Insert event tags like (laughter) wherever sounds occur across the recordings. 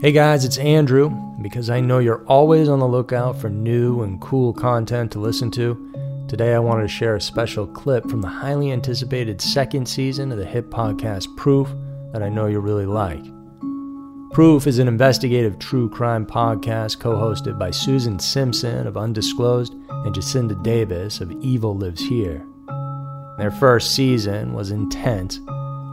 Hey guys, it's Andrew. Because I know you're always on the lookout for new and cool content to listen to, today I wanted to share a special clip from the highly anticipated second season of the hit podcast Proof that I know you'll really like. Proof is an investigative true crime podcast co hosted by Susan Simpson of Undisclosed and Jacinda Davis of Evil Lives Here. Their first season was intense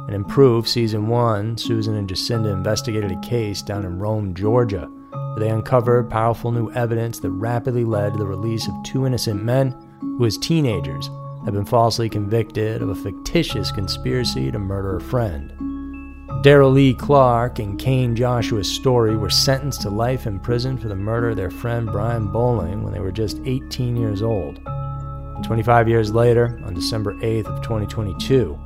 in Proof Season 1, Susan and Jacinda investigated a case down in Rome, Georgia, where they uncovered powerful new evidence that rapidly led to the release of two innocent men who, as teenagers, had been falsely convicted of a fictitious conspiracy to murder a friend. Daryl Lee Clark and Kane Joshua Story were sentenced to life in prison for the murder of their friend Brian Bowling when they were just 18 years old. And 25 years later, on December 8th of 2022,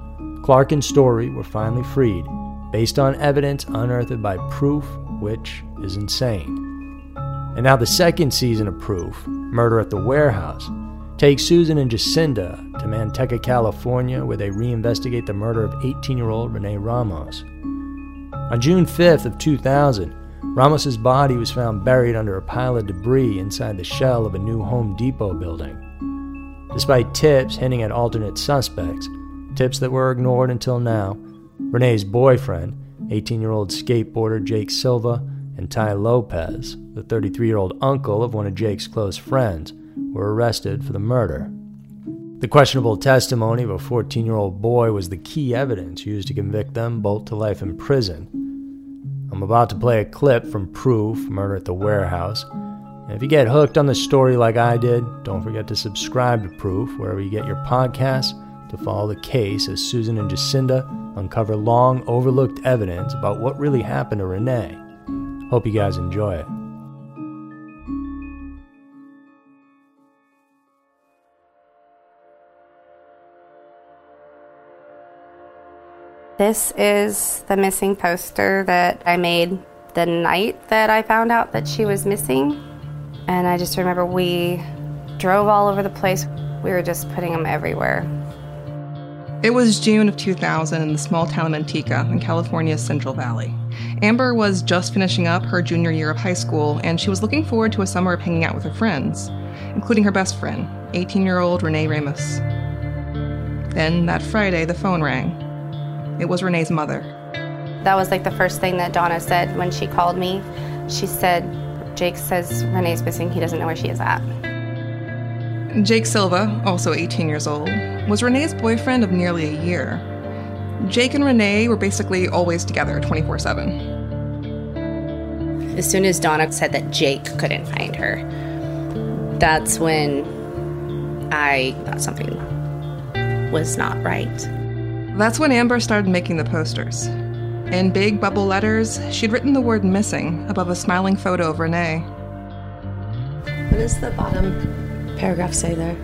Clark and Story were finally freed based on evidence unearthed by Proof, which is insane. And now the second season of Proof, Murder at the Warehouse, takes Susan and Jacinda to Manteca, California, where they reinvestigate the murder of 18-year-old Renee Ramos. On June 5th of 2000, Ramos's body was found buried under a pile of debris inside the shell of a new Home Depot building. Despite tips hinting at alternate suspects, tips that were ignored until now. Renee's boyfriend, 18 year old skateboarder Jake Silva, and Ty Lopes, the 33 year old uncle of one of Jake's close friends, were arrested for the murder. The questionable testimony of a 14 year old boy was the key evidence used to convict them both to life in prison. I'm about to play a clip from Proof Murder at the Warehouse. And if you get hooked on the story like I did, don't forget to subscribe to Proof wherever you get your podcasts to follow the case as Susan and Jacinda uncover long overlooked evidence about what really happened to Renee. Hope you guys enjoy it. This is the missing poster that I made the night that I found out that she was missing. And I just remember we drove all over the place. We were just putting them everywhere. It was June of 2000 in the small town of Manteca in California's Central Valley. Amber was just finishing up her junior year of high school, and she was looking forward to a summer of hanging out with her friends, including her best friend, 18 year old Renee Ramos. Then that Friday, the phone rang. It was Renee's mother. That was like the first thing that Donna said when she called me. She said, Jake says Renee's missing. He doesn't know where she is at. Jake Silva, also 18 years old, was Renee's boyfriend of nearly a year. Jake and Renee were basically always together 24 7. As soon as Donna said that Jake couldn't find her, that's when I thought something was not right. That's when Amber started making the posters. In big bubble letters, she'd written the word missing above a smiling photo of Renee. What does the bottom paragraph say there?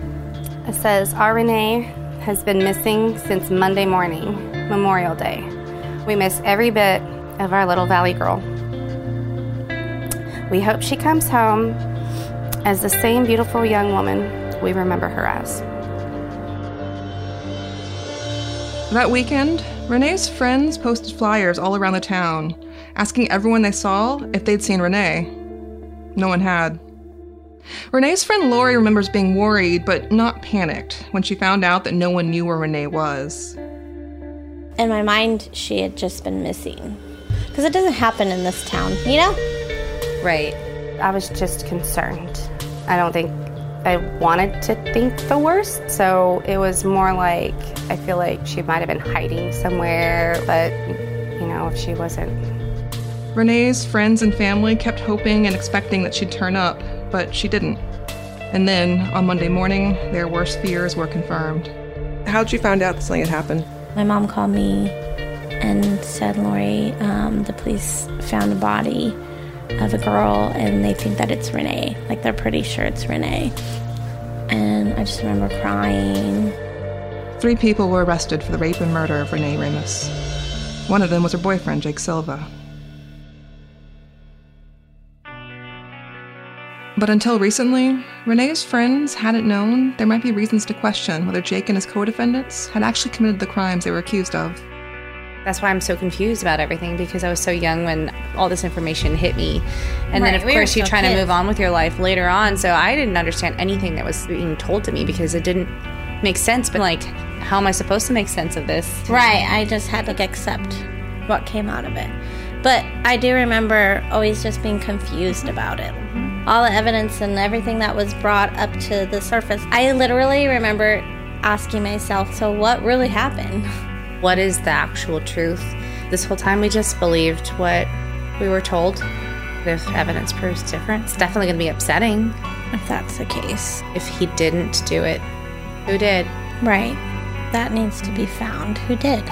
It says, Our Renee has been missing since Monday morning, Memorial Day. We miss every bit of our little valley girl. We hope she comes home as the same beautiful young woman we remember her as. That weekend, Renee's friends posted flyers all around the town, asking everyone they saw if they'd seen Renee. No one had. Renee's friend Lori remembers being worried but not panicked when she found out that no one knew where Renee was. In my mind, she had just been missing. Because it doesn't happen in this town, you know? Right. I was just concerned. I don't think I wanted to think the worst, so it was more like I feel like she might have been hiding somewhere, but you know, if she wasn't. Renee's friends and family kept hoping and expecting that she'd turn up, but she didn't. And then, on Monday morning, their worst fears were confirmed. How'd you find out that something had happened? My mom called me and said, Lori, um, the police found a body of a girl and they think that it's Renee. Like, they're pretty sure it's Renee. And I just remember crying. Three people were arrested for the rape and murder of Renee Ramos. One of them was her boyfriend, Jake Silva. But until recently, Renee's friends hadn't known there might be reasons to question whether Jake and his co defendants had actually committed the crimes they were accused of. That's why I'm so confused about everything because I was so young when all this information hit me. And Right, then, of we course, you're still trying to move on with your life later on. So I didn't understand anything that was being told to me because it didn't make sense. But, like, how am I supposed to make sense of this? Right. I just had to accept what came out of it. But I do remember always just being confused about it. All the evidence and everything that was brought up to the surface. I literally remember asking myself, so what really happened? (laughs) What is the actual truth? This whole time, we just believed what we were told. If evidence proves different, it's definitely going to be upsetting. If that's the case. If he didn't do it, who did? Right. That needs to be found. Who did?